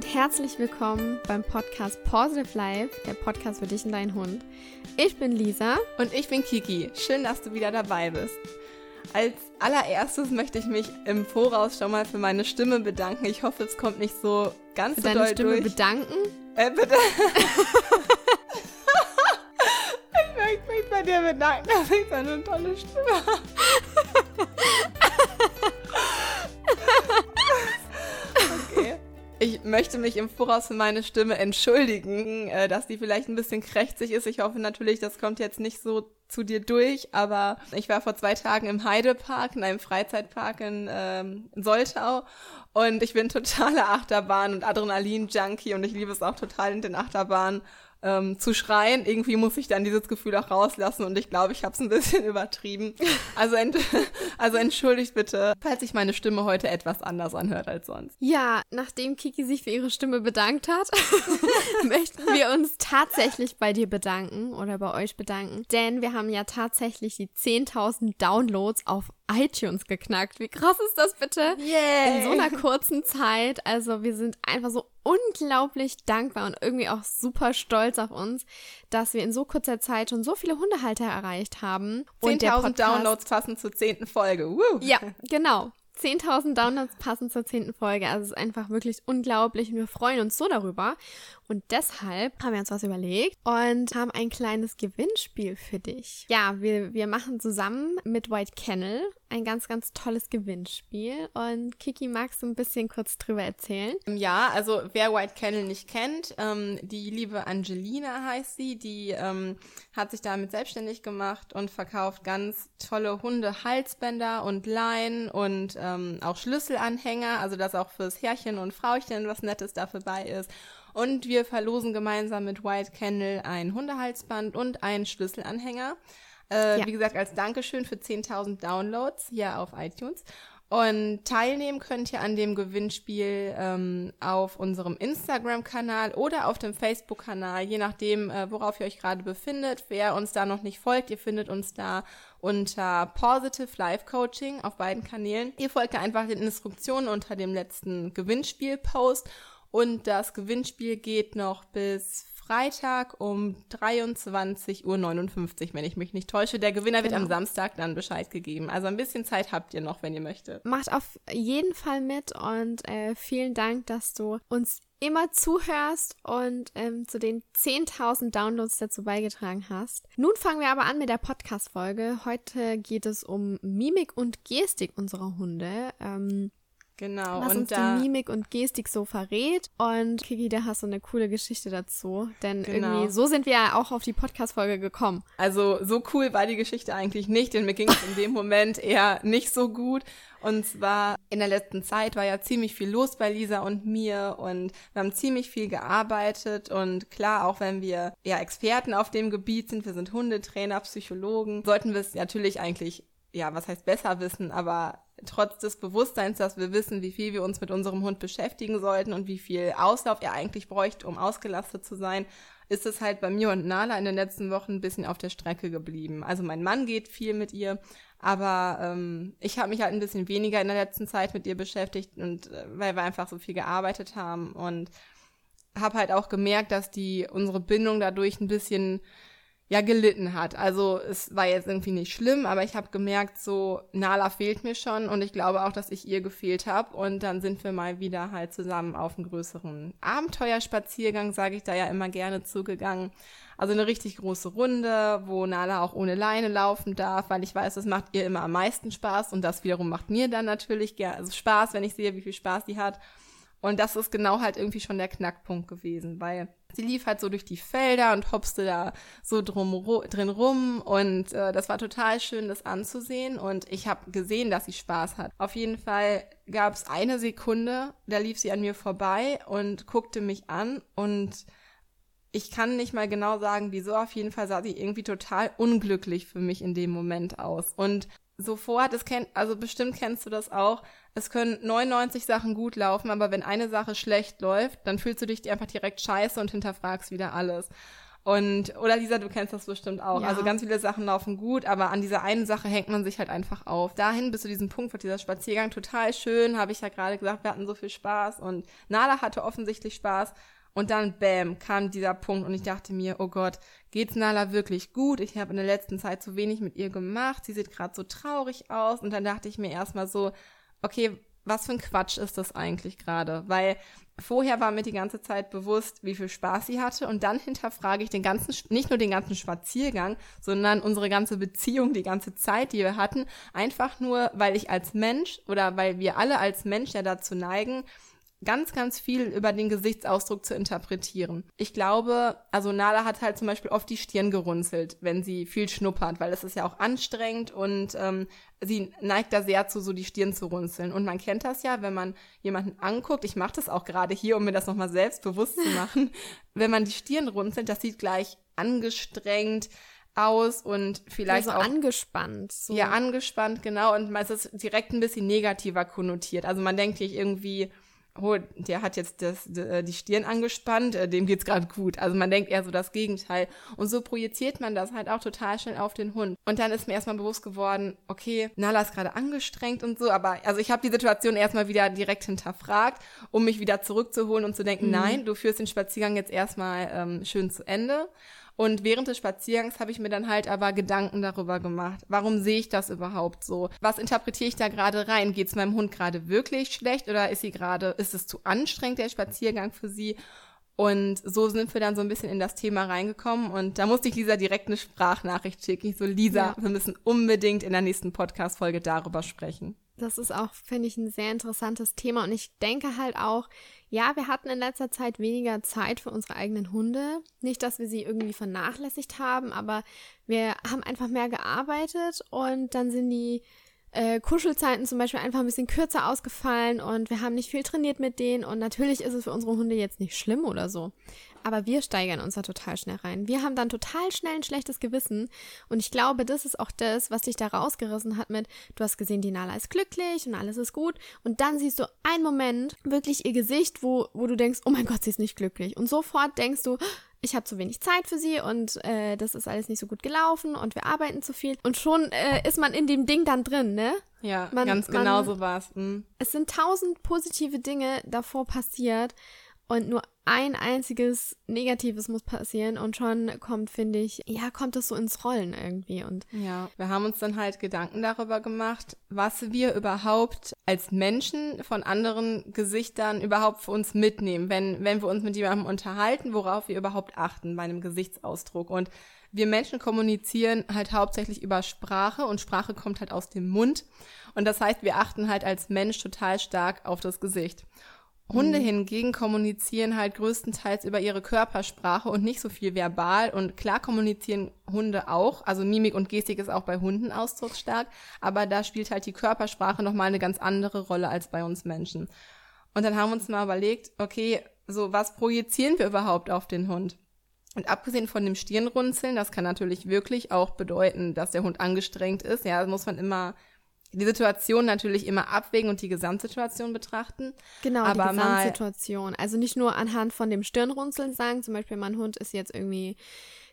und herzlich willkommen beim Podcast Positive Life, der Podcast für dich und deinen Hund. Ich bin Lisa. Und ich bin Kiki. Schön, dass du wieder dabei bist. Als allererstes möchte ich mich im Voraus schon mal für meine Stimme bedanken. Ich hoffe, es kommt nicht so ganz für so deine doll Stimme durch. bedanken. Äh, bitte. ich möchte mich bei dir bedanken, dass ich so eine tolle Stimme habe. Möchte mich im Voraus für meine Stimme entschuldigen, äh, dass die vielleicht ein bisschen krächzig ist. Ich hoffe natürlich, das kommt jetzt nicht so zu dir durch, aber ich war vor zwei Tagen im Heidepark, in einem Freizeitpark in, ähm, in Soltau und ich bin totaler Achterbahn- und Adrenalin-Junkie und ich liebe es auch total in den Achterbahnen ähm, zu schreien. Irgendwie muss ich dann dieses Gefühl auch rauslassen und ich glaube, ich habe es ein bisschen übertrieben. Also, ent also entschuldigt bitte, falls sich meine Stimme heute etwas anders anhört als sonst. Ja, nachdem Kiki sich für ihre Stimme bedankt hat, möchten wir uns tatsächlich bei dir bedanken oder bei euch bedanken, denn wir haben ja tatsächlich die 10.000 Downloads auf iTunes geknackt. Wie krass ist das bitte? Yeah. In so einer kurzen Zeit. Also wir sind einfach so unglaublich dankbar und irgendwie auch super stolz auf uns, dass wir in so kurzer Zeit schon so viele Hundehalter erreicht haben. Und der 10.000 Podcast- Downloads passen zur zehnten Folge. Woo. Ja, genau. 10.000 Downloads passen zur zehnten Folge. Also es ist einfach wirklich unglaublich und wir freuen uns so darüber. Und deshalb haben wir uns was überlegt und haben ein kleines Gewinnspiel für dich. Ja, wir, wir machen zusammen mit White Kennel ein ganz, ganz tolles Gewinnspiel. Und Kiki, magst du ein bisschen kurz drüber erzählen? Ja, also wer White Kennel nicht kennt, ähm, die liebe Angelina heißt sie, die ähm, hat sich damit selbstständig gemacht und verkauft ganz tolle Hunde-Halsbänder und Leinen und ähm, auch Schlüsselanhänger, also dass auch fürs Herrchen und Frauchen was Nettes dafür bei ist. Und wir verlosen gemeinsam mit White Kennel ein Hundehalsband und einen Schlüsselanhänger. Äh, Ja. Wie gesagt, als Dankeschön für 10.000 Downloads hier auf iTunes. Und teilnehmen könnt ihr an dem Gewinnspiel ähm, auf unserem Instagram-Kanal oder auf dem Facebook-Kanal, je nachdem, äh, worauf ihr euch gerade befindet. Wer uns da noch nicht folgt, ihr findet uns da unter Positive Life Coaching auf beiden Kanälen. Ihr folgt da einfach den Instruktionen unter dem letzten Gewinnspiel-Post. Und das Gewinnspiel geht noch bis Freitag um 23.59 Uhr, wenn ich mich nicht täusche. Der Gewinner wird Genau. am Samstag dann Bescheid gegeben. Also ein bisschen Zeit habt ihr noch, wenn ihr möchtet. Macht auf jeden Fall mit und äh, vielen Dank, dass du uns immer zuhörst und ähm, zu den 10.000 Downloads dazu beigetragen hast. Nun fangen wir aber an mit der Podcast-Folge. Heute geht es um Mimik und Gestik unserer Hunde. Ähm, Genau. was und uns da, die Mimik und Gestik so verrät. Und Kiki, da hast du eine coole Geschichte dazu. Denn Genau. irgendwie, so sind wir ja auch auf die Podcast-Folge gekommen. also so cool war die Geschichte eigentlich nicht, denn mir ging es in dem Moment eher nicht so gut. Und zwar in der letzten Zeit war ja ziemlich viel los bei Lisa und mir und wir haben ziemlich viel gearbeitet und klar, auch wenn wir ja Experten auf dem Gebiet sind, wir sind Hundetrainer, Psychologen, sollten wir es natürlich eigentlich, ja, was heißt besser wissen, aber trotz des Bewusstseins, dass wir wissen, wie viel wir uns mit unserem Hund beschäftigen sollten und wie viel Auslauf er eigentlich bräuchte, um ausgelastet zu sein, ist es halt bei mir und Nala in den letzten Wochen ein bisschen auf der Strecke geblieben. Also mein Mann geht viel mit ihr, aber ähm, ich habe mich halt ein bisschen weniger in der letzten Zeit mit ihr beschäftigt und äh, weil wir einfach so viel gearbeitet haben und habe halt auch gemerkt, dass die unsere Bindung dadurch ein bisschen ja gelitten hat. Also es war jetzt irgendwie nicht schlimm, aber ich habe gemerkt, so Nala fehlt mir schon und ich glaube auch, dass ich ihr gefehlt habe. Und dann sind wir mal wieder halt zusammen auf einen größeren Abenteuerspaziergang, sage ich da ja immer gerne zugegangen. Also eine richtig große Runde, wo Nala auch ohne Leine laufen darf, weil ich weiß, das macht ihr immer am meisten Spaß und das wiederum macht mir dann natürlich also Spaß, wenn ich sehe, wie viel Spaß die hat. Und das ist genau halt irgendwie schon der Knackpunkt gewesen, weil sie lief halt so durch die Felder und hopste da so drum, ru- drin rum und äh, das war total schön, das anzusehen und ich habe gesehen, dass sie Spaß hat. Auf jeden Fall gab es eine Sekunde, da lief sie an mir vorbei und guckte mich an und ich kann nicht mal genau sagen, wieso. Auf jeden Fall sah sie irgendwie total unglücklich für mich in dem Moment aus. Und sofort, es kennt, also bestimmt kennst du das auch, es können 99 Sachen gut laufen, aber wenn eine Sache schlecht läuft, dann fühlst du dich einfach direkt scheiße und hinterfragst wieder alles. Und, oder Lisa, du kennst das bestimmt auch. Ja. Also ganz viele Sachen laufen gut, aber an dieser einen Sache hängt man sich halt einfach auf. Dahin bis zu diesem Punkt wird dieser Spaziergang total schön, habe ich ja gerade gesagt, wir hatten so viel Spaß und Nala hatte offensichtlich Spaß. Und dann, bam, kam dieser Punkt und ich dachte mir, oh Gott, geht's Nala wirklich gut? Ich habe in der letzten Zeit zu wenig mit ihr gemacht. Sie sieht gerade so traurig aus. Und dann dachte ich mir erstmal so, okay, was für ein Quatsch ist das eigentlich gerade? Weil vorher war mir die ganze Zeit bewusst, wie viel Spaß sie hatte und dann hinterfrage ich den ganzen, nicht nur den ganzen Spaziergang, sondern unsere ganze Beziehung, die ganze Zeit, die wir hatten, einfach nur, weil ich als Mensch oder weil wir alle als Mensch ja dazu neigen, ganz, ganz viel über den Gesichtsausdruck zu interpretieren. Ich glaube, also Nala hat halt zum Beispiel oft die Stirn gerunzelt, wenn sie viel schnuppert, weil es ist ja auch anstrengend und ähm, sie neigt da sehr zu, so die Stirn zu runzeln. Und man kennt das ja, wenn man jemanden anguckt, ich mache das auch gerade hier, um mir das nochmal selbst bewusst zu machen, wenn man die Stirn runzelt, das sieht gleich angestrengt, aus und vielleicht ja, so auch angespannt. So. Ja, angespannt, genau. Und es ist direkt ein bisschen negativer konnotiert. Also man denkt sich irgendwie, oh, der hat jetzt das, äh, die Stirn angespannt, äh, dem geht's gerade gut. Also man denkt eher so das Gegenteil. Und so projiziert man das halt auch total schnell auf den Hund. Und dann ist mir erstmal bewusst geworden, okay, Nala ist gerade angestrengt und so, aber also ich habe die Situation erstmal wieder direkt hinterfragt, um mich wieder zurückzuholen und zu denken, mhm. nein, du führst den Spaziergang jetzt erstmal ähm, schön zu Ende. Und während des Spaziergangs habe ich mir dann halt aber Gedanken darüber gemacht. Warum sehe ich das überhaupt so? Was interpretiere ich da gerade rein? Geht es meinem Hund gerade wirklich schlecht oder ist sie gerade, ist es zu anstrengend, der Spaziergang für sie? Und so sind wir dann so ein bisschen in das Thema reingekommen und da musste ich Lisa direkt eine Sprachnachricht schicken. Ich so, Lisa, ja. wir müssen unbedingt in der nächsten Podcast-Folge darüber sprechen. Das ist auch, finde ich, ein sehr interessantes Thema und ich denke halt auch, ja, wir hatten in letzter Zeit weniger Zeit für unsere eigenen Hunde. Nicht, dass wir sie irgendwie vernachlässigt haben, aber wir haben einfach mehr gearbeitet und dann sind die äh, Kuschelzeiten zum Beispiel einfach ein bisschen kürzer ausgefallen und wir haben nicht viel trainiert mit denen und natürlich ist es für unsere Hunde jetzt nicht schlimm oder so. Aber wir steigern uns da total schnell rein. Wir haben dann total schnell ein schlechtes Gewissen. Und ich glaube, das ist auch das, was dich da rausgerissen hat mit, du hast gesehen, die Nala ist glücklich und alles ist gut. Und dann siehst du einen Moment wirklich ihr Gesicht, wo, wo du denkst, oh mein Gott, sie ist nicht glücklich. Und sofort denkst du, ich habe zu wenig Zeit für sie und äh, das ist alles nicht so gut gelaufen und wir arbeiten zu viel. Und schon äh, ist man in dem Ding dann drin, ne? Ja, man, ganz genau man, so war's. Mhm. Es sind tausend positive Dinge davor passiert und nur ein einziges Negatives muss passieren und schon kommt, finde ich, ja, kommt es so ins Rollen irgendwie und. Ja, wir haben uns dann halt Gedanken darüber gemacht, was wir überhaupt als Menschen von anderen Gesichtern überhaupt für uns mitnehmen, wenn, wenn wir uns mit jemandem unterhalten, worauf wir überhaupt achten bei einem Gesichtsausdruck und wir Menschen kommunizieren halt hauptsächlich über Sprache und Sprache kommt halt aus dem Mund. Und das heißt, wir achten halt als Mensch total stark auf das Gesicht. Hunde mhm. hingegen kommunizieren halt größtenteils über ihre Körpersprache und nicht so viel verbal. Und klar kommunizieren Hunde auch. Also Mimik und Gestik ist auch bei Hunden ausdrucksstark. Aber da spielt halt die Körpersprache nochmal eine ganz andere Rolle als bei uns Menschen. Und dann haben wir uns mal überlegt, okay, so was projizieren wir überhaupt auf den Hund? Und abgesehen von dem Stirnrunzeln, das kann natürlich wirklich auch bedeuten, dass der Hund angestrengt ist. Ja, das muss man immer die Situation natürlich immer abwägen und die Gesamtsituation betrachten. Genau, aber die Gesamtsituation. Also nicht nur anhand von dem Stirnrunzeln sagen, zum Beispiel mein Hund ist jetzt irgendwie,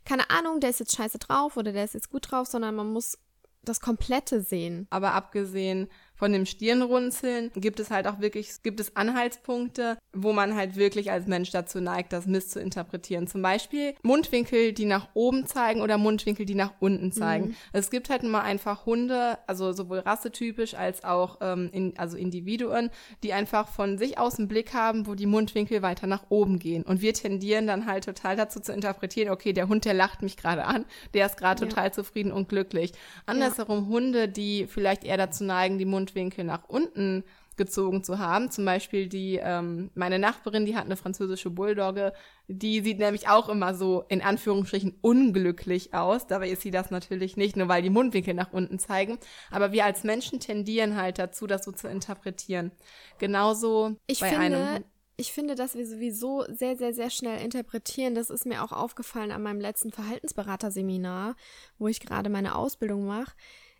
keine Ahnung, der ist jetzt scheiße drauf oder der ist jetzt gut drauf, sondern man muss das Komplette sehen. Aber abgesehen von dem Stirnrunzeln gibt es halt auch wirklich, gibt es Anhaltspunkte, wo man halt wirklich als Mensch dazu neigt, das Mist zu interpretieren. Zum Beispiel Mundwinkel, die nach oben zeigen oder Mundwinkel, die nach unten zeigen. Mhm. Es gibt halt immer einfach Hunde, also sowohl rassetypisch als auch ähm, in, also Individuen, die einfach von sich aus einen Blick haben, wo die Mundwinkel weiter nach oben gehen. Und wir tendieren dann halt total dazu zu interpretieren, okay, der Hund, der lacht mich gerade an, der ist gerade ja. total zufrieden und glücklich. Andersherum ja. Hunde, die vielleicht eher dazu neigen, die Mund Mundwinkel nach unten gezogen zu haben. Zum Beispiel die, ähm, meine Nachbarin, die hat eine französische Bulldogge, die sieht nämlich auch immer so in Anführungsstrichen unglücklich aus. Dabei ist sie das natürlich nicht, nur weil die Mundwinkel nach unten zeigen. Aber wir als Menschen tendieren halt dazu, das so zu interpretieren. Genauso ich bei finde, einem. Ich finde, dass wir sowieso sehr, sehr, sehr schnell interpretieren. Das ist mir auch aufgefallen an meinem letzten Verhaltensberaterseminar, wo ich gerade meine Ausbildung mache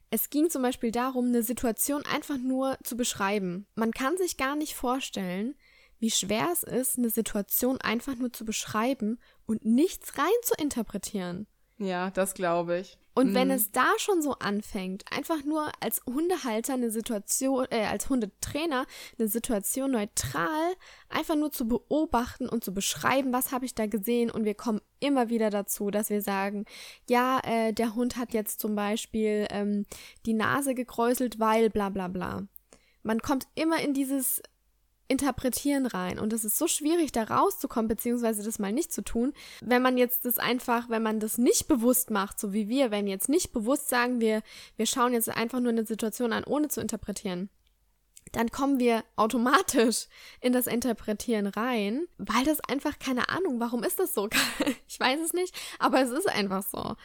es ging zum Beispiel darum, eine Situation einfach nur zu beschreiben. Man kann sich gar nicht vorstellen, wie schwer es ist, eine Situation einfach nur zu beschreiben und nichts rein zu interpretieren. Ja, das glaube ich. Und mhm. wenn es da schon so anfängt, einfach nur als Hundehalter eine Situation, äh, als Hundetrainer eine Situation neutral einfach nur zu beobachten und zu beschreiben, was habe ich da gesehen und wir kommen immer wieder dazu, dass wir sagen, ja, äh, der Hund hat jetzt zum Beispiel ähm, die Nase gekräuselt, weil bla bla bla. Man kommt immer in dieses Interpretieren rein. Und es ist so schwierig, da rauszukommen, beziehungsweise das mal nicht zu tun. Wenn man jetzt das einfach, wenn man das nicht bewusst macht, so wie wir, wenn jetzt nicht bewusst sagen, wir, wir schauen jetzt einfach nur eine Situation an, ohne zu interpretieren, dann kommen wir automatisch in das Interpretieren rein, weil das einfach keine Ahnung, warum ist das so? ich weiß es nicht, aber es ist einfach so.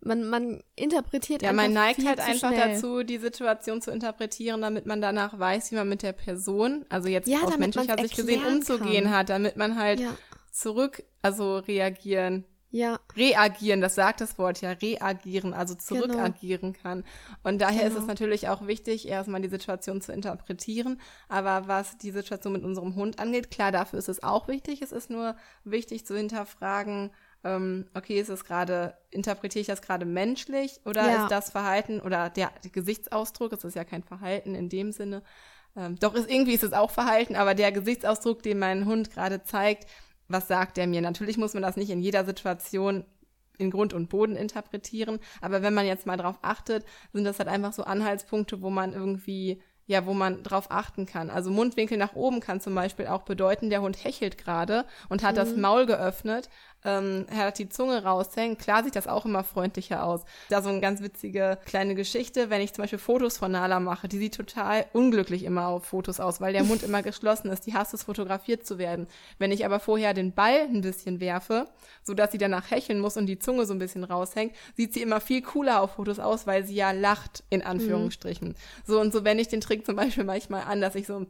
Man, man interpretiert Ja, man neigt halt einfach schnell. dazu, die Situation zu interpretieren, damit man danach weiß, wie man mit der Person, also jetzt ja, aus menschlicher Sicht gesehen, umzugehen kann. hat, damit man halt ja. zurück, also reagieren. Ja. Reagieren, das sagt das Wort ja, reagieren, also genau. zurückagieren genau. kann. Und daher genau. ist es genau. natürlich auch wichtig, erstmal die Situation zu interpretieren. Aber was die Situation mit unserem Hund angeht, klar, dafür ist es auch wichtig. Es ist nur wichtig zu hinterfragen, ähm, okay, ist es gerade, interpretiere ich das gerade menschlich oder ja. ist das Verhalten oder der, der, Gesichtsausdruck, es ist ja kein Verhalten in dem Sinne, ähm, doch ist irgendwie ist es auch Verhalten, aber der Gesichtsausdruck, den mein Hund gerade zeigt, was sagt er mir? Natürlich muss man das nicht in jeder Situation in Grund und Boden interpretieren, aber wenn man jetzt mal drauf achtet, sind das halt einfach so Anhaltspunkte, wo man irgendwie ja, wo man drauf achten kann. Also Mundwinkel nach oben kann zum Beispiel auch bedeuten, der Hund hechelt gerade und hat mhm. das Maul geöffnet ähm, hat die Zunge raushängen. Klar sieht das auch immer freundlicher aus. Da so eine ganz witzige kleine Geschichte, wenn ich zum Beispiel Fotos von Nala mache, die sieht total unglücklich immer auf Fotos aus, weil der Mund immer geschlossen ist. Die hasst es, fotografiert zu werden. Wenn ich aber vorher den Ball ein bisschen werfe, sodass sie danach hecheln muss und die Zunge so ein bisschen raushängt, sieht sie immer viel cooler auf Fotos aus, weil sie ja lacht, in Anführungsstrichen. Mhm. So und so wenn ich den Trick zum Beispiel manchmal an, dass ich so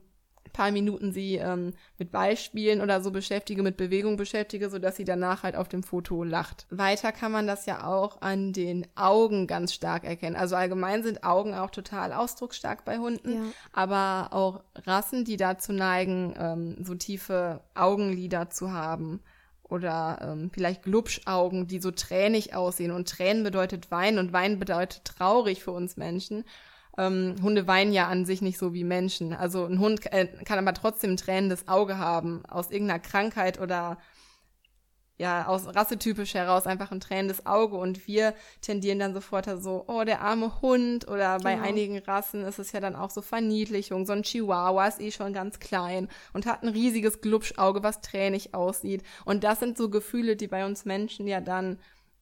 paar Minuten sie ähm, mit Beispielen oder so beschäftige, mit Bewegung beschäftige, sodass sie danach halt auf dem Foto lacht. Weiter kann man das ja auch an den Augen ganz stark erkennen. Also allgemein sind Augen auch total ausdrucksstark bei Hunden, ja. aber auch Rassen, die dazu neigen, ähm, so tiefe Augenlider zu haben oder ähm, vielleicht Glubschaugen, die so tränig aussehen. Und Tränen bedeutet Wein und Wein bedeutet traurig für uns Menschen. Ähm, Hunde weinen ja an sich nicht so wie Menschen. Also ein Hund äh, kann aber trotzdem ein tränendes Auge haben, aus irgendeiner Krankheit oder ja, aus rassetypisch heraus einfach ein tränendes Auge und wir tendieren dann sofort so, oh, der arme Hund oder bei genau. einigen Rassen ist es ja dann auch so Verniedlichung. So ein Chihuahua ist eh schon ganz klein und hat ein riesiges Glubschauge, was tränig aussieht. Und das sind so Gefühle, die bei uns Menschen ja dann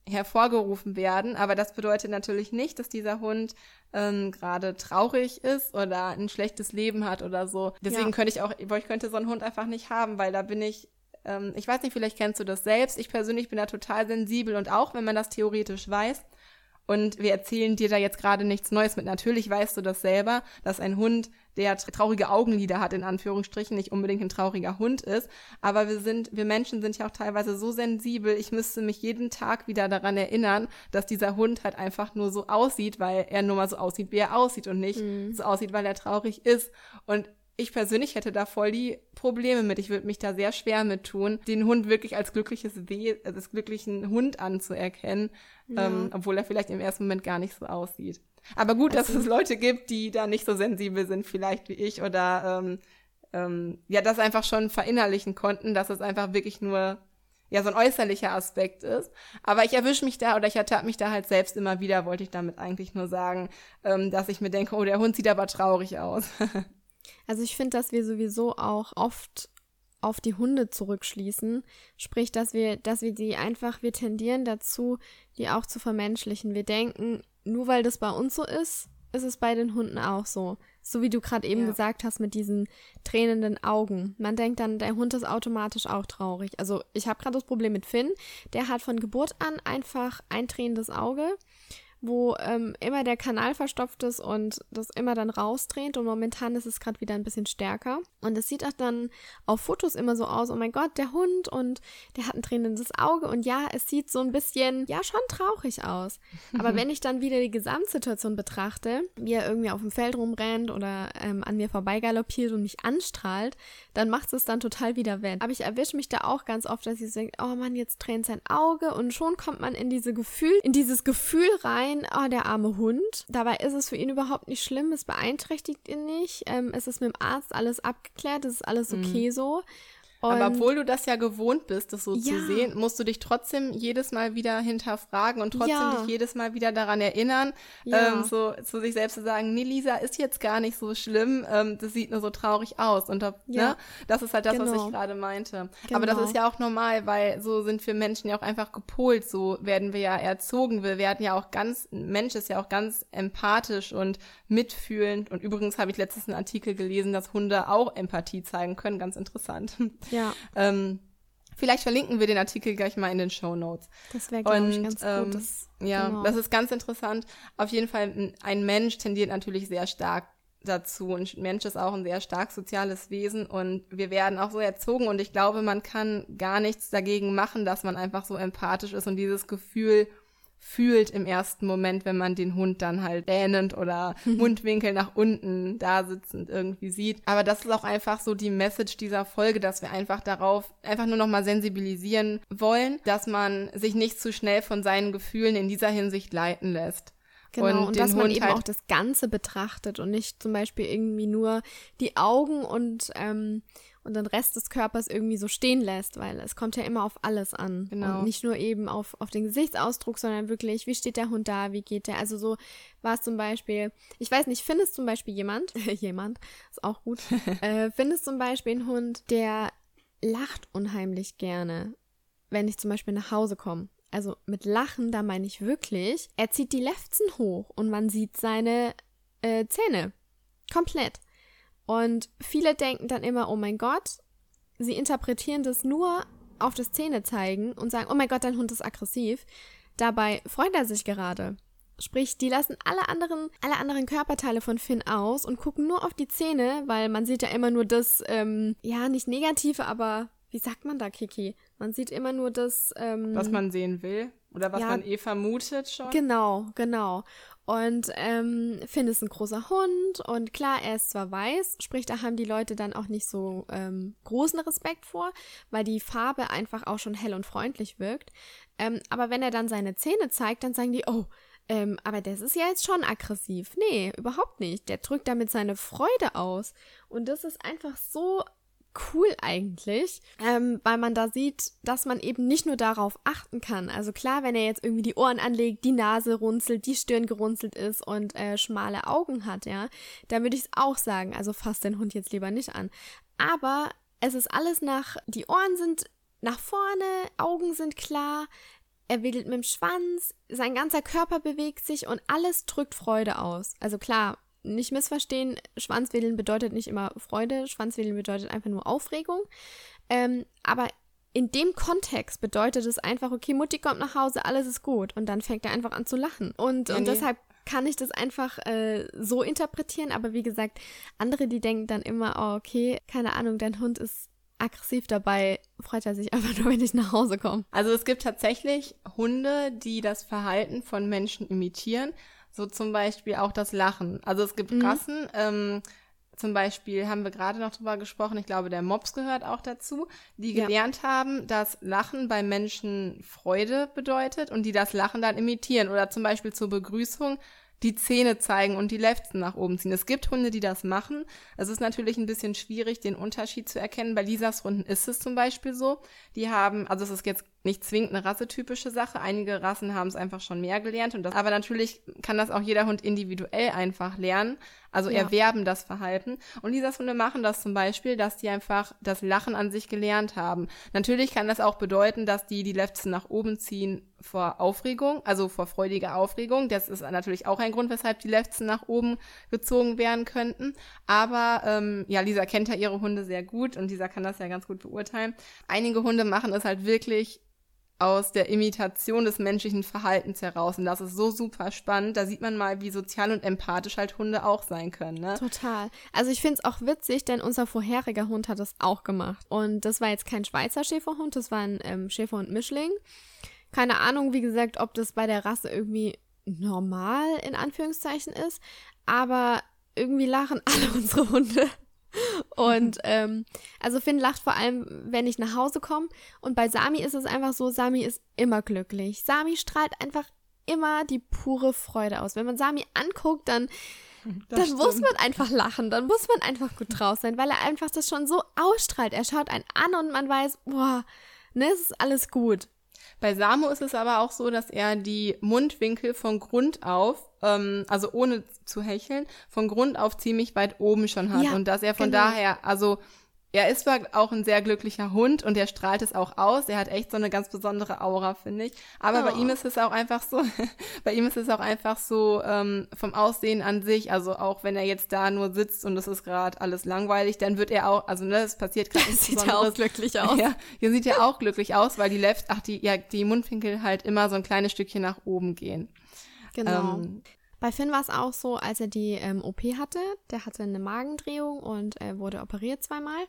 hervorgerufen werden. Aber das bedeutet natürlich nicht, dass dieser Hund ähm, gerade traurig ist oder ein schlechtes Leben hat oder so. Deswegen ja. könnte ich auch, ich könnte so einen Hund einfach nicht haben, weil da bin ich, ähm, ich weiß nicht, vielleicht kennst du das selbst. Ich persönlich bin da total sensibel und auch, wenn man das theoretisch weiß, und wir erzählen dir da jetzt gerade nichts Neues mit. Natürlich weißt du das selber, dass ein Hund, der traurige Augenlider hat, in Anführungsstrichen, nicht unbedingt ein trauriger Hund ist. Aber wir sind, wir Menschen sind ja auch teilweise so sensibel. Ich müsste mich jeden Tag wieder daran erinnern, dass dieser Hund halt einfach nur so aussieht, weil er nur mal so aussieht, wie er aussieht und nicht mhm. so aussieht, weil er traurig ist. Und ich persönlich hätte da voll die Probleme mit. Ich würde mich da sehr schwer mit tun, den Hund wirklich als glückliches We als glücklichen Hund anzuerkennen, ja. ähm, obwohl er vielleicht im ersten Moment gar nicht so aussieht. Aber gut, also, dass es Leute gibt, die da nicht so sensibel sind, vielleicht wie ich, oder ähm, ähm, ja, das einfach schon verinnerlichen konnten, dass es einfach wirklich nur ja so ein äußerlicher Aspekt ist. Aber ich erwische mich da oder ich ertappe mich da halt selbst immer wieder, wollte ich damit eigentlich nur sagen, ähm, dass ich mir denke, oh, der Hund sieht aber traurig aus. Also ich finde, dass wir sowieso auch oft auf die Hunde zurückschließen. Sprich, dass wir, dass wir die einfach, wir tendieren dazu, die auch zu vermenschlichen. Wir denken, nur weil das bei uns so ist, ist es bei den Hunden auch so. So wie du gerade eben ja. gesagt hast mit diesen tränenden Augen. Man denkt dann, der Hund ist automatisch auch traurig. Also ich habe gerade das Problem mit Finn. Der hat von Geburt an einfach ein tränendes Auge wo ähm, immer der Kanal verstopft ist und das immer dann rausdreht. Und momentan ist es gerade wieder ein bisschen stärker. Und es sieht auch dann auf Fotos immer so aus, oh mein Gott, der Hund und der hat ein tränendes Auge. Und ja, es sieht so ein bisschen, ja, schon traurig aus. Aber wenn ich dann wieder die Gesamtsituation betrachte, wie er irgendwie auf dem Feld rumrennt oder ähm, an mir vorbeigaloppiert und mich anstrahlt, dann macht es dann total wieder wett. Aber ich erwische mich da auch ganz oft, dass ich so denke, oh Mann, jetzt tränt sein Auge und schon kommt man in diese Gefühl, in dieses Gefühl rein, oh, der arme Hund. Dabei ist es für ihn überhaupt nicht schlimm, es beeinträchtigt ihn nicht. Ähm, es ist mit dem Arzt alles abgeklärt, es ist alles mhm. okay mhm. so. Und Aber obwohl du das ja gewohnt bist, das so ja. zu sehen, musst du dich trotzdem jedes Mal wieder hinterfragen und trotzdem ja. dich jedes Mal wieder daran erinnern, ja. ähm, so zu sich selbst zu sagen, nee, Lisa ist jetzt gar nicht so schlimm, ähm, das sieht nur so traurig aus. Und da, ne, das ist halt das, genau. was ich genau. gerade meinte. Genau. Aber das ist ja auch normal, weil so sind wir Menschen ja auch einfach gepolt, so werden wir ja erzogen. Wir werden ja auch ganz, Mensch ist ja auch ganz empathisch und mitfühlend. Und übrigens habe ich letztens einen Artikel gelesen, dass Hunde auch Empathie zeigen können, ganz interessant. Ja. ähm, vielleicht verlinken wir den Artikel gleich mal in den Show Notes. Das wäre, glaube ich, ganz ähm, gut. Das, ja, genau. das ist ganz interessant. Auf jeden Fall, ein Mensch tendiert natürlich sehr stark dazu. Ein Mensch ist auch ein sehr stark soziales Wesen und wir werden auch so erzogen und ich glaube, man kann gar nichts dagegen machen, dass man einfach so empathisch ist und dieses Gefühl fühlt im ersten Moment, wenn man den Hund dann halt gähnend oder Mundwinkel nach unten da sitzend irgendwie sieht. Aber das ist auch einfach so die Message dieser Folge, dass wir einfach darauf einfach nur nochmal sensibilisieren wollen, dass man sich nicht zu schnell von seinen Gefühlen in dieser Hinsicht leiten lässt. Genau, und, und dass man Hund eben halt auch das Ganze betrachtet und nicht zum Beispiel irgendwie nur die Augen und ähm, und den Rest des Körpers irgendwie so stehen lässt, weil es kommt ja immer auf alles an. Genau. Und nicht nur eben auf, auf den Gesichtsausdruck, sondern wirklich, wie steht der Hund da, wie geht der? Also so war es zum Beispiel, ich weiß nicht, findest zum Beispiel jemand, jemand, ist auch gut, äh, findest zum Beispiel einen Hund, der lacht unheimlich gerne, wenn ich zum Beispiel nach Hause komme. Also mit Lachen, da meine ich wirklich, er zieht die Lefzen hoch und man sieht seine äh, Zähne. Komplett. Und viele denken dann immer, oh mein Gott, sie interpretieren das nur auf das Zähnezeigen und sagen, oh mein Gott, dein Hund ist aggressiv. Dabei freut er sich gerade. Sprich, die lassen alle anderen, alle anderen Körperteile von Finn aus und gucken nur auf die Zähne, weil man sieht ja immer nur das, ähm, ja, nicht Negative, aber wie sagt man da, Kiki? Man sieht immer nur das, ähm, was man sehen will oder was ja, man eh vermutet schon. Genau, genau. Und ähm, Finn ist ein großer Hund und klar, er ist zwar weiß, sprich, da haben die Leute dann auch nicht so ähm, großen Respekt vor, weil die Farbe einfach auch schon hell und freundlich wirkt. Ähm, aber wenn er dann seine Zähne zeigt, dann sagen die, oh, ähm, aber das ist ja jetzt schon aggressiv. Nee, überhaupt nicht. Der drückt damit seine Freude aus. Und das ist einfach so cool eigentlich, ähm, weil man da sieht, dass man eben nicht nur darauf achten kann. Also klar, wenn er jetzt irgendwie die Ohren anlegt, die Nase runzelt, die Stirn gerunzelt ist und äh, schmale Augen hat, ja, dann würde ich es auch sagen. Also fass den Hund jetzt lieber nicht an. Aber es ist alles nach, die Ohren sind nach vorne, Augen sind klar, er wedelt mit dem Schwanz, sein ganzer Körper bewegt sich und alles drückt Freude aus. Also klar, nicht missverstehen, Schwanzwedeln bedeutet nicht immer Freude, Schwanzwedeln bedeutet einfach nur Aufregung. Ähm, aber in dem Kontext bedeutet es einfach, okay, Mutti kommt nach Hause, alles ist gut. Und dann fängt er einfach an zu lachen. Und, ja, und nee. deshalb kann ich das einfach äh, so interpretieren. Aber wie gesagt, andere, die denken dann immer, oh, okay, keine Ahnung, dein Hund ist aggressiv dabei, freut er sich einfach nur, wenn ich nach Hause komme. Also es gibt tatsächlich Hunde, die das Verhalten von Menschen imitieren. So zum Beispiel auch das Lachen. Also es gibt mhm. Rassen, ähm, zum Beispiel haben wir gerade noch drüber gesprochen, ich glaube, der Mops gehört auch dazu, die gelernt ja. haben, dass Lachen bei Menschen Freude bedeutet und die das Lachen dann imitieren. Oder zum Beispiel zur Begrüßung die Zähne zeigen und die Lefzen nach oben ziehen. Es gibt Hunde, die das machen. Es ist natürlich ein bisschen schwierig, den Unterschied zu erkennen. Bei Lisas Hunden ist es zum Beispiel so. Die haben, also es ist jetzt nicht zwingend eine rassetypische Sache. Einige Rassen haben es einfach schon mehr gelernt. Und das, aber natürlich kann das auch jeder Hund individuell einfach lernen. Also ja. erwerben das Verhalten. Und Lisas Hunde machen das zum Beispiel, dass die einfach das Lachen an sich gelernt haben. Natürlich kann das auch bedeuten, dass die die Lefzen nach oben ziehen vor Aufregung, also vor freudiger Aufregung. Das ist natürlich auch ein Grund, weshalb die Lefzen nach oben gezogen werden könnten. Aber ähm, ja, Lisa kennt ja ihre Hunde sehr gut und Lisa kann das ja ganz gut beurteilen. Einige Hunde machen es halt wirklich aus der Imitation des menschlichen Verhaltens heraus. Und das ist so super spannend. Da sieht man mal, wie sozial und empathisch halt Hunde auch sein können. Ne? Total. Also ich finde es auch witzig, denn unser vorheriger Hund hat das auch gemacht. Und das war jetzt kein Schweizer Schäferhund, das war ein ähm, Schäferhund Mischling. Keine Ahnung, wie gesagt, ob das bei der Rasse irgendwie normal in Anführungszeichen ist. Aber irgendwie lachen alle unsere Hunde. Und ähm, also Finn lacht vor allem, wenn ich nach Hause komme. Und bei Sami ist es einfach so, Sami ist immer glücklich. Sami strahlt einfach immer die pure Freude aus. Wenn man Sami anguckt, dann, dann muss man einfach lachen. Dann muss man einfach gut drauf sein, weil er einfach das schon so ausstrahlt. Er schaut einen an und man weiß, boah, ne, es ist alles gut. Bei Samo ist es aber auch so, dass er die Mundwinkel von Grund auf, ähm, also ohne zu hecheln, von Grund auf ziemlich weit oben schon hat. Ja, und dass er von genau. daher, also er ist zwar auch ein sehr glücklicher Hund und er strahlt es auch aus. Er hat echt so eine ganz besondere Aura, finde ich. Aber oh. bei ihm ist es auch einfach so, bei ihm ist es auch einfach so ähm, vom Aussehen an sich, also auch wenn er jetzt da nur sitzt und es ist gerade alles langweilig, dann wird er auch, also ne, das passiert gerade nicht Sieht er auch glücklich aus. Ja, hier sieht er auch glücklich aus, weil die Left, ach die, ja, die Mundwinkel halt immer so ein kleines Stückchen nach oben gehen. Genau. Ähm, bei Finn war es auch so, als er die ähm, OP hatte, der hatte eine Magendrehung und er wurde operiert zweimal.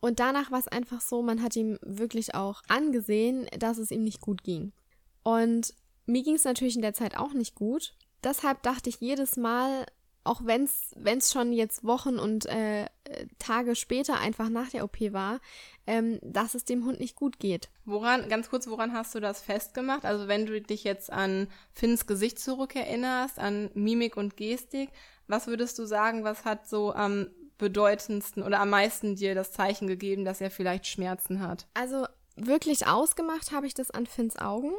Und danach war es einfach so, man hat ihm wirklich auch angesehen, dass es ihm nicht gut ging. Und mir ging es natürlich in der Zeit auch nicht gut. Deshalb dachte ich jedes Mal, auch wenn es schon jetzt Wochen und äh, Tage später einfach nach der OP war, ähm, dass es dem Hund nicht gut geht. Woran, ganz kurz, woran hast du das festgemacht? Also wenn du dich jetzt an Finns Gesicht zurückerinnerst, an Mimik und Gestik, was würdest du sagen, was hat so am bedeutendsten oder am meisten dir das Zeichen gegeben, dass er vielleicht Schmerzen hat? Also wirklich ausgemacht habe ich das an Finns Augen.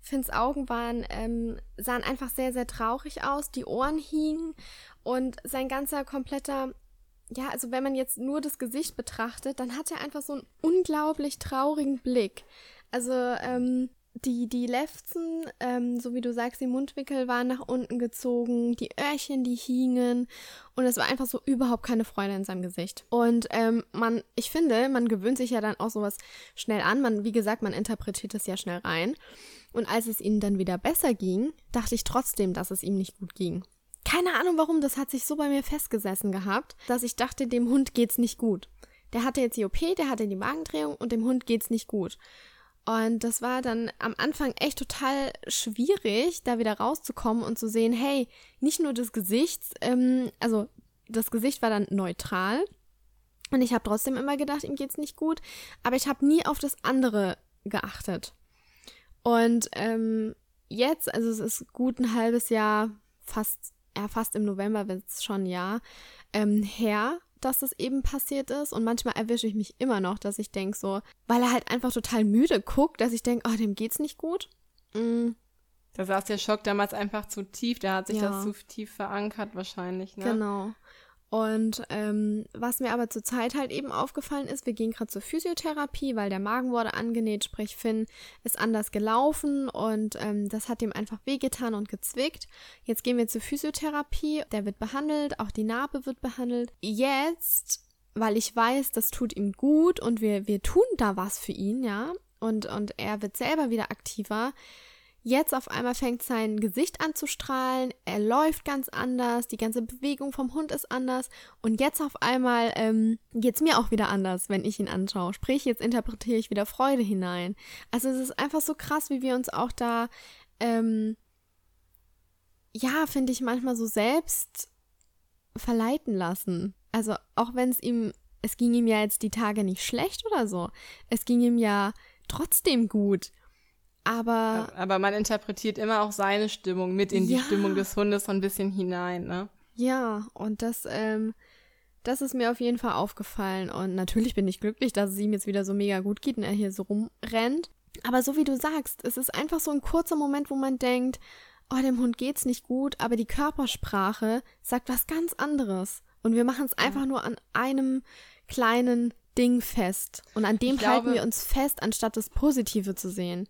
Finns Augen waren, ähm, sahen einfach sehr, sehr traurig aus, die Ohren hingen und sein ganzer kompletter, ja, also wenn man jetzt nur das Gesicht betrachtet, dann hat er einfach so einen unglaublich traurigen Blick. Also, ähm, die, die Lefzen, ähm, so wie du sagst, die Mundwickel waren nach unten gezogen, die Öhrchen, die hingen und es war einfach so überhaupt keine Freude in seinem Gesicht. Und ähm, man, ich finde, man gewöhnt sich ja dann auch sowas schnell an. Man, wie gesagt, man interpretiert es ja schnell rein. Und als es ihm dann wieder besser ging, dachte ich trotzdem, dass es ihm nicht gut ging. Keine Ahnung warum, das hat sich so bei mir festgesessen gehabt, dass ich dachte, dem Hund geht's nicht gut. Der hatte jetzt die OP, der hatte die Magendrehung und dem Hund geht's nicht gut. Und das war dann am Anfang echt total schwierig, da wieder rauszukommen und zu sehen, hey, nicht nur das Gesicht, ähm, also das Gesicht war dann neutral. Und ich habe trotzdem immer gedacht, ihm geht's nicht gut, aber ich habe nie auf das andere geachtet. Und ähm, jetzt, also es ist gut ein halbes Jahr, fast, ja, fast im November wird es schon ein Jahr ähm, her, dass das eben passiert ist. Und manchmal erwische ich mich immer noch, dass ich denke so, weil er halt einfach total müde guckt, dass ich denke, oh, dem geht's nicht gut. Mm. Da saß der Schock damals einfach zu tief, da hat sich ja. das zu tief verankert wahrscheinlich, ne? Genau. Und ähm, was mir aber zurzeit halt eben aufgefallen ist, wir gehen gerade zur Physiotherapie, weil der Magen wurde angenäht, sprich Finn ist anders gelaufen und ähm, das hat ihm einfach wehgetan und gezwickt. Jetzt gehen wir zur Physiotherapie, der wird behandelt, auch die Narbe wird behandelt. Jetzt, weil ich weiß, das tut ihm gut und wir, wir tun da was für ihn, ja, und, und er wird selber wieder aktiver, Jetzt auf einmal fängt sein Gesicht an zu strahlen, er läuft ganz anders, die ganze Bewegung vom Hund ist anders und jetzt auf einmal ähm, geht es mir auch wieder anders, wenn ich ihn anschaue. Sprich, jetzt interpretiere ich wieder Freude hinein. Also es ist einfach so krass, wie wir uns auch da, ähm, ja, finde ich manchmal so selbst verleiten lassen. Also auch wenn es ihm, es ging ihm ja jetzt die Tage nicht schlecht oder so, es ging ihm ja trotzdem gut. Aber. Aber man interpretiert immer auch seine Stimmung mit in die ja. Stimmung des Hundes so ein bisschen hinein, ne? Ja, und das, ähm, das ist mir auf jeden Fall aufgefallen. Und natürlich bin ich glücklich, dass es ihm jetzt wieder so mega gut geht und er hier so rumrennt. Aber so wie du sagst, es ist einfach so ein kurzer Moment, wo man denkt, oh, dem Hund geht's nicht gut, aber die Körpersprache sagt was ganz anderes. Und wir machen es einfach nur an einem kleinen Ding fest. Und an dem glaube, halten wir uns fest, anstatt das Positive zu sehen.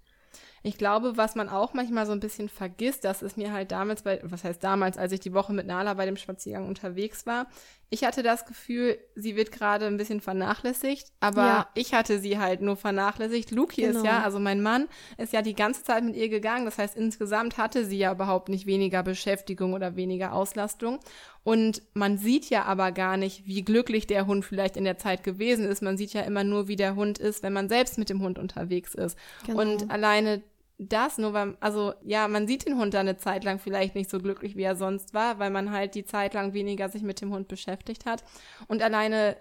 Ich glaube, was man auch manchmal so ein bisschen vergisst, das ist mir halt damals bei, was heißt damals, als ich die Woche mit Nala bei dem Spaziergang unterwegs war, ich hatte das Gefühl, sie wird gerade ein bisschen vernachlässigt, aber Ja. ich hatte sie halt nur vernachlässigt. Luki ist Genau. ja, also mein Mann, ist ja die ganze Zeit mit ihr gegangen. Das heißt, insgesamt hatte sie ja überhaupt nicht weniger Beschäftigung oder weniger Auslastung. Und man sieht ja aber gar nicht, wie glücklich der Hund vielleicht in der Zeit gewesen ist. Man sieht ja immer nur, wie der Hund ist, wenn man selbst mit dem Hund unterwegs ist. Genau. Und alleine das, nur weil, also ja, man sieht den Hund da eine Zeit lang vielleicht nicht so glücklich, wie er sonst war, weil man halt die Zeit lang weniger sich mit dem Hund beschäftigt hat. Und alleine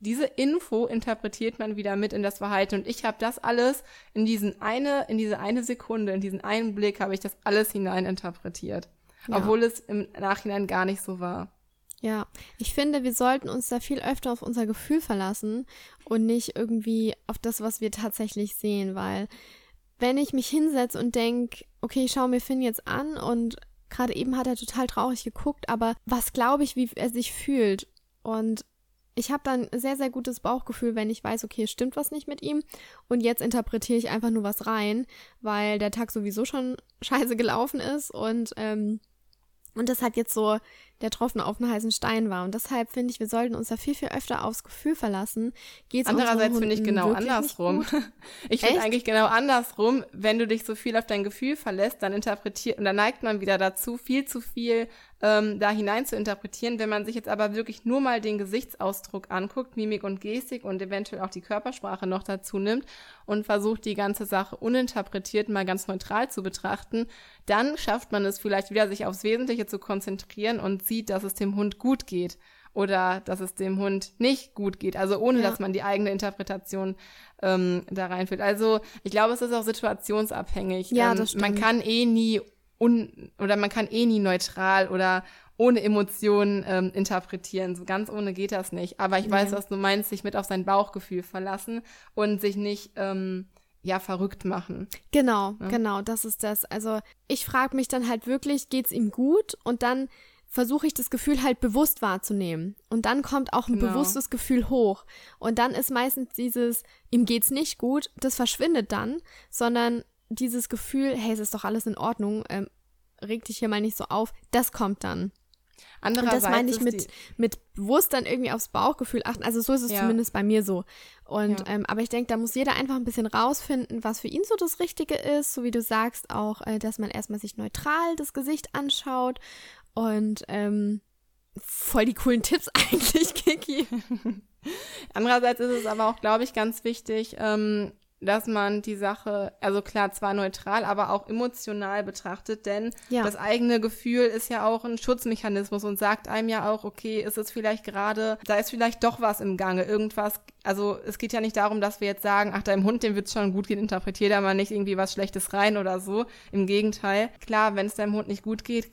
diese Info interpretiert man wieder mit in das Verhalten. Und ich habe das alles in diesen eine, in diese eine Sekunde, in diesen einen Blick habe ich das alles hinein interpretiert. Ja. Obwohl es im Nachhinein gar nicht so war. Ja, ich finde, wir sollten uns da viel öfter auf unser Gefühl verlassen und nicht irgendwie auf das, was wir tatsächlich sehen, weil wenn ich mich hinsetze und denke, okay, ich schaue mir Finn jetzt an und gerade eben hat er total traurig geguckt, aber was glaube ich, wie er sich fühlt? Und ich habe dann ein sehr, sehr gutes Bauchgefühl, wenn ich weiß, okay, stimmt was nicht mit ihm und jetzt interpretiere ich einfach nur was rein, weil der Tag sowieso schon scheiße gelaufen ist und ähm, und das hat jetzt so der Tropfen auf den heißen Stein war. Und deshalb finde ich, wir sollten uns da viel, viel öfter aufs Gefühl verlassen. Geht's Andererseits finde ich genau andersrum. Ich finde eigentlich genau andersrum, wenn du dich so viel auf dein Gefühl verlässt, dann interpretiert und dann neigt man wieder dazu, viel zu viel ähm, da hinein zu interpretieren. Wenn man sich jetzt aber wirklich nur mal den Gesichtsausdruck anguckt, Mimik und Gestik und eventuell auch die Körpersprache noch dazu nimmt und versucht, die ganze Sache uninterpretiert mal ganz neutral zu betrachten, dann schafft man es vielleicht wieder, sich aufs Wesentliche zu konzentrieren und sieht, dass es dem Hund gut geht oder dass es dem Hund nicht gut geht. Also ohne, Ja. dass man die eigene Interpretation ähm, da reinführt. Also ich glaube, es ist auch situationsabhängig. Ja, ähm, das Man stimmt. kann eh nie un oder man kann eh nie neutral oder ohne Emotionen ähm, interpretieren. So ganz ohne geht das nicht. Aber ich weiß, Nee. was du meinst, sich mit auf sein Bauchgefühl verlassen und sich nicht ähm, ja verrückt machen. Genau, Ja. genau, das ist das. Also ich frage mich dann halt wirklich, geht's ihm gut? Und dann versuche ich das Gefühl halt bewusst wahrzunehmen. Und dann kommt auch ein Genau. bewusstes Gefühl hoch. Und dann ist meistens dieses, ihm geht's nicht gut, das verschwindet dann, sondern dieses Gefühl, hey, es ist doch alles in Ordnung, ähm, reg dich hier mal nicht so auf, das kommt dann. Und Andererseits das meine ich mit, mit bewusst dann irgendwie aufs Bauchgefühl achten. Also so ist es Ja. zumindest bei mir so. Und Ja. ähm, aber ich denke, da muss jeder einfach ein bisschen rausfinden, was für ihn so das Richtige ist. So wie du sagst, auch, äh, dass man erstmal sich neutral das Gesicht anschaut. Und ähm, voll die coolen Tipps eigentlich, Kiki. Andererseits ist es aber auch, glaube ich, ganz wichtig, ähm, dass man die Sache, also klar, zwar neutral, aber auch emotional betrachtet, denn Ja. das eigene Gefühl ist ja auch ein Schutzmechanismus und sagt einem ja auch, okay, ist es vielleicht gerade, da ist vielleicht doch was im Gange, irgendwas, also es geht ja nicht darum, dass wir jetzt sagen, ach, deinem Hund, dem wird's schon gut gehen, interpretier da mal nicht irgendwie was Schlechtes rein oder so. Im Gegenteil, klar, wenn es deinem Hund nicht gut geht,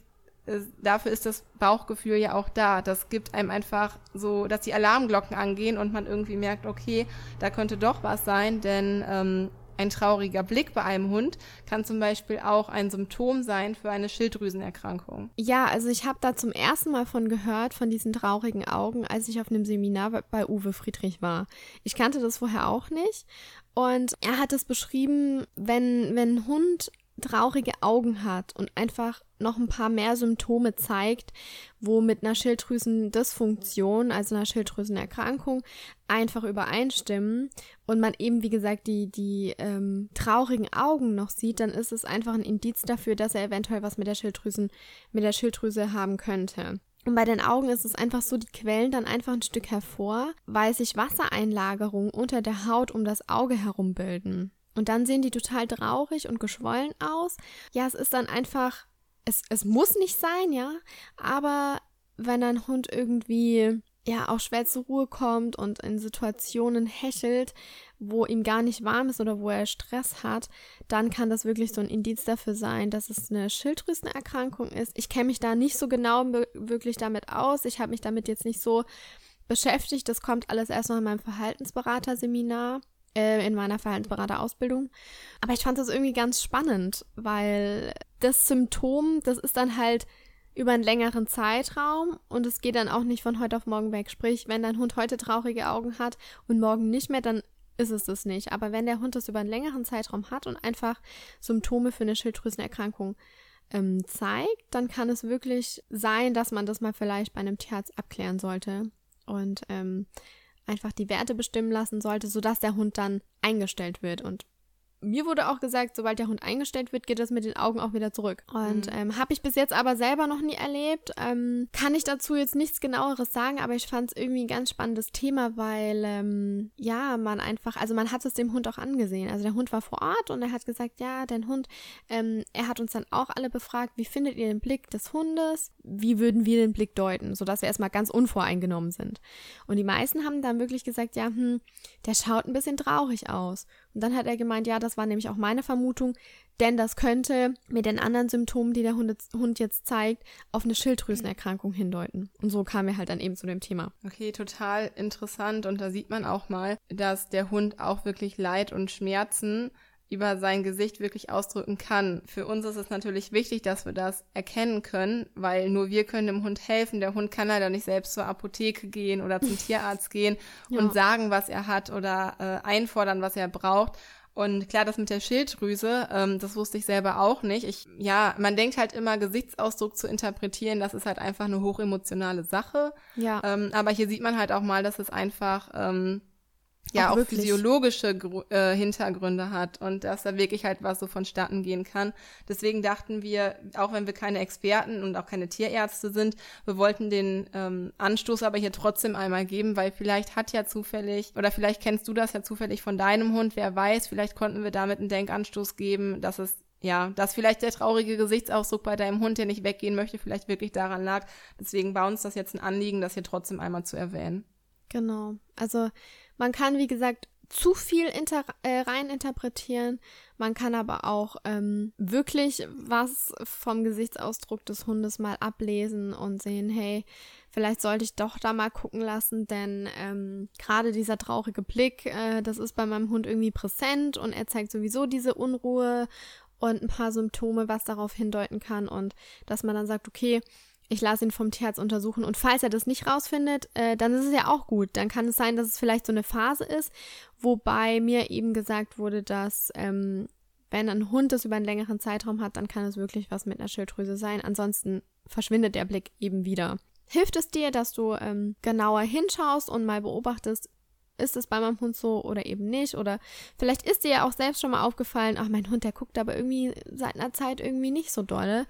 dafür ist das Bauchgefühl ja auch da. Das gibt einem einfach so, dass die Alarmglocken angehen und man irgendwie merkt, okay, da könnte doch was sein, denn ähm, ein trauriger Blick bei einem Hund kann zum Beispiel auch ein Symptom sein für eine Schilddrüsenerkrankung. Ja, also ich habe da zum ersten Mal von gehört, von diesen traurigen Augen, als ich auf einem Seminar bei- Uwe Friedrich war. Ich kannte das vorher auch nicht. Und er hat es beschrieben, wenn, wenn ein Hund traurige Augen hat und einfach noch ein paar mehr Symptome zeigt, wo mit einer Schilddrüsendysfunktion, also einer Schilddrüsenerkrankung, einfach übereinstimmen und man eben, wie gesagt, die, die ähm, traurigen Augen noch sieht, dann ist es einfach ein Indiz dafür, dass er eventuell was mit der Schilddrüsen, mit der Schilddrüse haben könnte. Und bei den Augen ist es einfach so, die quellen dann einfach ein Stück hervor, weil sich Wassereinlagerungen unter der Haut um das Auge herum bilden. Und dann sehen die total traurig und geschwollen aus. Ja, es ist dann einfach, es, es muss nicht sein, ja, aber wenn ein Hund irgendwie ja auch schwer zur Ruhe kommt und in Situationen hechelt, wo ihm gar nicht warm ist oder wo er Stress hat, dann kann das wirklich so ein Indiz dafür sein, dass es eine Schilddrüsenerkrankung ist. Ich kenne mich da nicht so genau wirklich damit aus. Ich habe mich damit jetzt nicht so beschäftigt. Das kommt alles erst noch in meinem Verhaltensberaterseminar, äh, in meiner Verhaltensberaterausbildung. Aber ich fand das irgendwie ganz spannend, weil das Symptom, das ist dann halt über einen längeren Zeitraum und es geht dann auch nicht von heute auf morgen weg. Sprich, wenn dein Hund heute traurige Augen hat und morgen nicht mehr, dann ist es das nicht. Aber wenn der Hund das über einen längeren Zeitraum hat und einfach Symptome für eine Schilddrüsenerkrankung ähm, zeigt, dann kann es wirklich sein, dass man das mal vielleicht bei einem Tierarzt abklären sollte und ähm, einfach die Werte bestimmen lassen sollte, sodass der Hund dann eingestellt wird. Und mir wurde auch gesagt, sobald der Hund eingestellt wird, geht das mit den Augen auch wieder zurück. Und mhm. ähm, habe ich bis jetzt aber selber noch nie erlebt. Ähm, kann ich dazu jetzt nichts genaueres sagen, aber ich fand es irgendwie ein ganz spannendes Thema, weil ähm, ja, man einfach, also man hat es dem Hund auch angesehen. Also der Hund war vor Ort und er hat gesagt, ja, dein Hund, ähm, er hat uns dann auch alle befragt, wie findet ihr den Blick des Hundes? Wie würden wir den Blick deuten, sodass wir erstmal ganz unvoreingenommen sind. Und die meisten haben dann wirklich gesagt, ja, hm, der schaut ein bisschen traurig aus. Und dann hat er gemeint, ja, das war nämlich auch meine Vermutung, denn das könnte mit den anderen Symptomen, die der Hund jetzt zeigt, auf eine Schilddrüsenerkrankung hindeuten. Und so kam er halt dann eben zu dem Thema. Okay, total interessant. Und da sieht man auch mal, dass der Hund auch wirklich Leid und Schmerzen über sein Gesicht wirklich ausdrücken kann. Für uns ist es natürlich wichtig, dass wir das erkennen können, weil nur wir können dem Hund helfen. Der Hund kann leider nicht selbst zur Apotheke gehen oder zum Tierarzt gehen ja. und sagen, was er hat oder äh, einfordern, was er braucht. Und klar, das mit der Schilddrüse, ähm, das wusste ich selber auch nicht. Ich, ja, man denkt halt immer, Gesichtsausdruck zu interpretieren, das ist halt einfach eine hochemotionale Sache. Ja. Ähm, aber hier sieht man halt auch mal, dass es einfach ähm, ja auch, auch physiologische äh, Hintergründe hat und dass da wirklich halt was so vonstatten gehen kann. Deswegen dachten wir, auch wenn wir keine Experten und auch keine Tierärzte sind, wir wollten den ähm, Anstoß aber hier trotzdem einmal geben, weil vielleicht hat ja zufällig oder vielleicht kennst du das ja zufällig von deinem Hund, wer weiß, vielleicht konnten wir damit einen Denkanstoß geben, dass es ja, dass vielleicht der traurige Gesichtsausdruck bei deinem Hund, der nicht weggehen möchte, vielleicht wirklich daran lag. Deswegen war uns das jetzt ein Anliegen, das hier trotzdem einmal zu erwähnen. Genau. Also man kann, wie gesagt, zu viel inter äh, rein interpretieren. Man kann aber auch ähm, wirklich was vom Gesichtsausdruck des Hundes mal ablesen und sehen, hey, vielleicht sollte ich doch da mal gucken lassen, denn ähm, gerade dieser traurige Blick, äh, das ist bei meinem Hund irgendwie präsent und er zeigt sowieso diese Unruhe und ein paar Symptome, was darauf hindeuten kann und dass man dann sagt, okay, ich lasse ihn vom Tierarzt untersuchen und falls er das nicht rausfindet, äh, dann ist es ja auch gut. Dann kann es sein, dass es vielleicht so eine Phase ist, wobei mir eben gesagt wurde, dass ähm, wenn ein Hund das über einen längeren Zeitraum hat, dann kann es wirklich was mit einer Schilddrüse sein. Ansonsten verschwindet der Blick eben wieder. Hilft es dir, dass du ähm, genauer hinschaust und mal beobachtest, ist es bei meinem Hund so oder eben nicht? Oder vielleicht ist dir ja auch selbst schon mal aufgefallen, ach, mein Hund, der guckt aber irgendwie seit einer Zeit irgendwie nicht so dolle,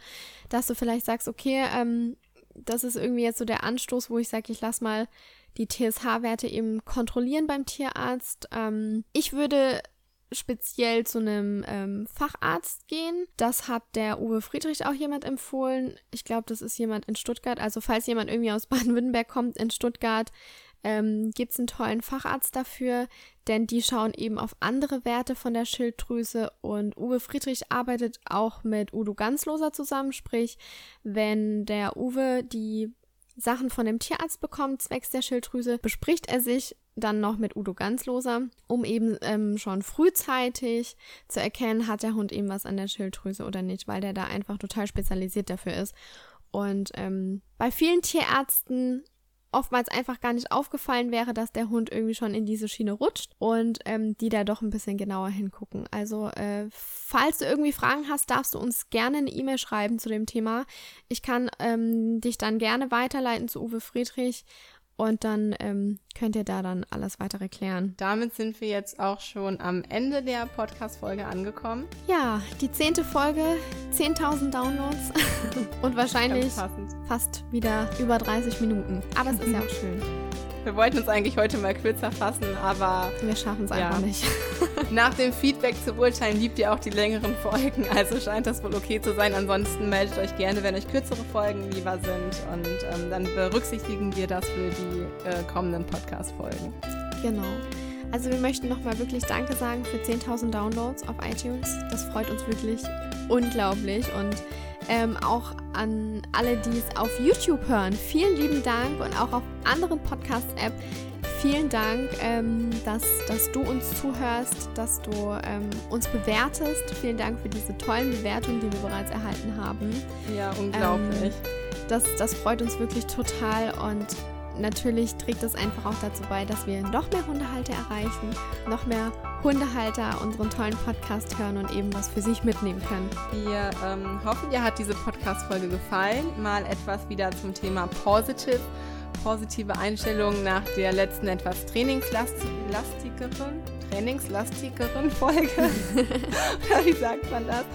dass du vielleicht sagst, okay, ähm, das ist irgendwie jetzt so der Anstoß, wo ich sage, ich lass mal die TSH-Werte eben kontrollieren beim Tierarzt. Ähm, ich würde speziell zu einem ähm, Facharzt gehen. Das hat der Uwe Friedrich auch jemand empfohlen. Ich glaube, das ist jemand in Stuttgart. Also falls jemand irgendwie aus Baden-Württemberg kommt in Stuttgart, ähm, gibt es einen tollen Facharzt dafür, denn die schauen eben auf andere Werte von der Schilddrüse. Und Uwe Friedrich arbeitet auch mit Udo Ganzloser zusammen, sprich, wenn der Uwe die Sachen von dem Tierarzt bekommt, zwecks der Schilddrüse, bespricht er sich dann noch mit Udo Ganzloser, um eben ähm, schon frühzeitig zu erkennen, hat der Hund eben was an der Schilddrüse oder nicht, weil der da einfach total spezialisiert dafür ist. Und ähm, bei vielen Tierärzten oftmals einfach gar nicht aufgefallen wäre, dass der Hund irgendwie schon in diese Schiene rutscht und ähm, die da doch ein bisschen genauer hingucken. Also äh, falls du irgendwie Fragen hast, darfst du uns gerne eine E-Mail schreiben zu dem Thema. Ich kann ähm, dich dann gerne weiterleiten zu Uwe Friedrich und dann ähm, könnt ihr da dann alles weitere klären. Damit sind wir jetzt auch schon am Ende der Podcast-Folge angekommen. Ja, die zehnte Folge, 10.000 Downloads und wahrscheinlich fast wieder über 30 Minuten. Aber es ist ja auch schön. Wir wollten uns eigentlich heute mal kürzer fassen, aber. Wir schaffen es einfach nicht. Nach dem Feedback zu urteilen liebt ihr auch die längeren Folgen, also scheint das wohl okay zu sein. Ansonsten meldet euch gerne, wenn euch kürzere Folgen lieber sind und ähm, dann berücksichtigen wir das für die äh, kommenden Podcast-Folgen. Genau. Also wir möchten nochmal wirklich Danke sagen für 10.000 Downloads auf iTunes. Das freut uns wirklich unglaublich und ähm, auch an alle, die es auf YouTube hören. Vielen lieben Dank und auch auf anderen Podcast-App. Vielen Dank, ähm, dass, dass du uns zuhörst, dass du ähm, uns bewertest. Vielen Dank für diese tollen Bewertungen, die wir bereits erhalten haben. Ja, unglaublich. Ähm, das, das freut uns wirklich total und natürlich trägt es einfach auch dazu bei, dass wir noch mehr Hundehalter erreichen, noch mehr Hundehalter unseren tollen Podcast hören und eben was für sich mitnehmen können. Wir ähm, hoffen, dir hat diese Podcast-Folge gefallen. Mal etwas wieder zum Thema Positive. Positive Einstellung nach der letzten etwas trainingslastigeren, trainingslastigeren Folge. Wie sagt man das?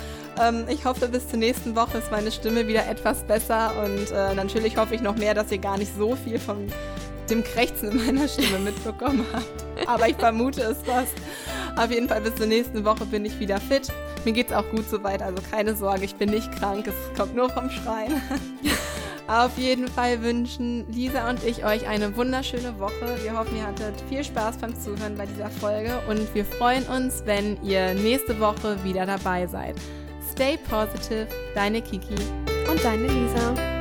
Ähm, ich hoffe, bis zur nächsten Woche ist meine Stimme wieder etwas besser und äh, natürlich hoffe ich noch mehr, dass ihr gar nicht so viel von dem Krächzen in meiner Stimme mitbekommen habt. Aber ich vermute es fast. Auf jeden Fall bis zur nächsten Woche bin ich wieder fit. Mir geht es auch gut soweit, also keine Sorge, ich bin nicht krank, es kommt nur vom Schreien. Auf jeden Fall wünschen Lisa und ich euch eine wunderschöne Woche. Wir hoffen, ihr hattet viel Spaß beim Zuhören bei dieser Folge und wir freuen uns, wenn ihr nächste Woche wieder dabei seid. Stay positive, deine Kiki und deine Lisa.